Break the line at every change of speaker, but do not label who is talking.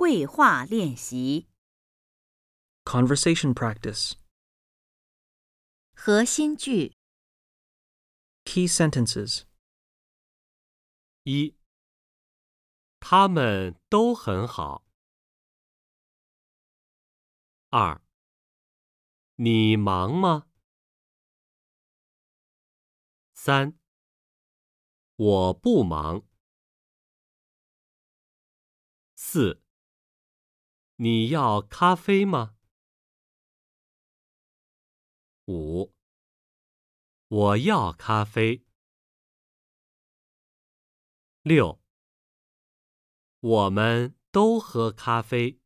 会话练习。
Conversation practice.
核心句
Key sentences.
一，他们都很好。二，你忙吗？三，我不忙。四，你要咖啡吗？五，我要咖啡。六，我们都喝咖啡。